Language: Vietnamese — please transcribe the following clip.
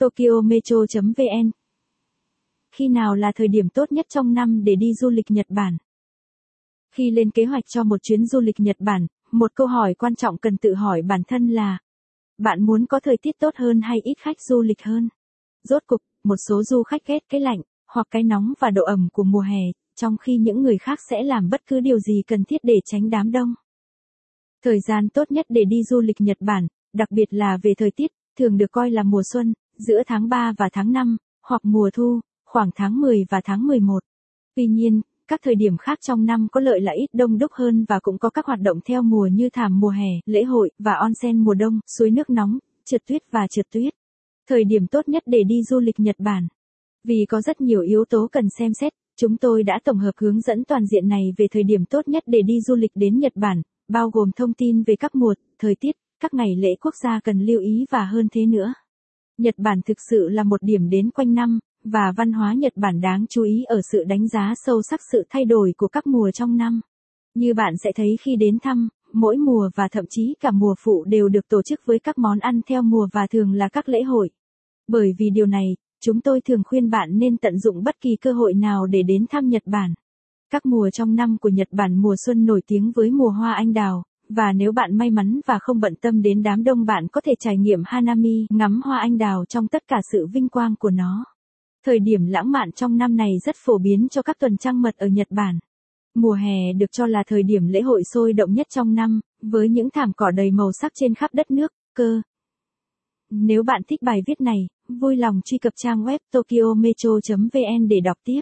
Tokyo Metro.vn Khi nào là thời điểm tốt nhất trong năm để đi du lịch Nhật Bản? Khi lên kế hoạch cho một chuyến du lịch Nhật Bản, một câu hỏi quan trọng cần tự hỏi bản thân là Bạn muốn có thời tiết tốt hơn hay ít khách du lịch hơn? Rốt cục, một số du khách ghét cái lạnh, hoặc cái nóng và độ ẩm của mùa hè, trong khi những người khác sẽ làm bất cứ điều gì cần thiết để tránh đám đông. Thời gian tốt nhất để đi du lịch Nhật Bản, đặc biệt là về thời tiết, thường được coi là mùa xuân, giữa tháng 3 và tháng 5, hoặc mùa thu, khoảng tháng 10 và tháng 11. Tuy nhiên, các thời điểm khác trong năm có lợi là ít đông đúc hơn và cũng có các hoạt động theo mùa như thảm mùa hè, lễ hội và onsen mùa đông, suối nước nóng, trượt tuyết và trượt tuyết. Thời điểm tốt nhất để đi du lịch Nhật Bản. Vì có rất nhiều yếu tố cần xem xét, chúng tôi đã tổng hợp hướng dẫn toàn diện này về thời điểm tốt nhất để đi du lịch đến Nhật Bản, bao gồm thông tin về các mùa, thời tiết, các ngày lễ quốc gia cần lưu ý và hơn thế nữa. Nhật Bản thực sự là một điểm đến quanh năm, và văn hóa Nhật Bản đáng chú ý ở sự đánh giá sâu sắc sự thay đổi của các mùa trong năm. Như bạn sẽ thấy khi đến thăm, mỗi mùa và thậm chí cả mùa phụ đều được tổ chức với các món ăn theo mùa và thường là các lễ hội. Bởi vì điều này, chúng tôi thường khuyên bạn nên tận dụng bất kỳ cơ hội nào để đến thăm Nhật Bản. Các mùa trong năm của Nhật Bản mùa xuân nổi tiếng với mùa hoa anh đào, và nếu bạn may mắn và không bận tâm đến đám đông bạn có thể trải nghiệm Hanami, ngắm hoa anh đào trong tất cả sự vinh quang của nó. Thời điểm lãng mạn trong năm này rất phổ biến cho các tuần trăng mật ở Nhật Bản. Mùa hè được cho là thời điểm lễ hội sôi động nhất trong năm, với những thảm cỏ đầy màu sắc trên khắp đất nước, cơ. Nếu bạn thích bài viết này, vui lòng truy cập trang web tokyometro.vn để đọc tiếp.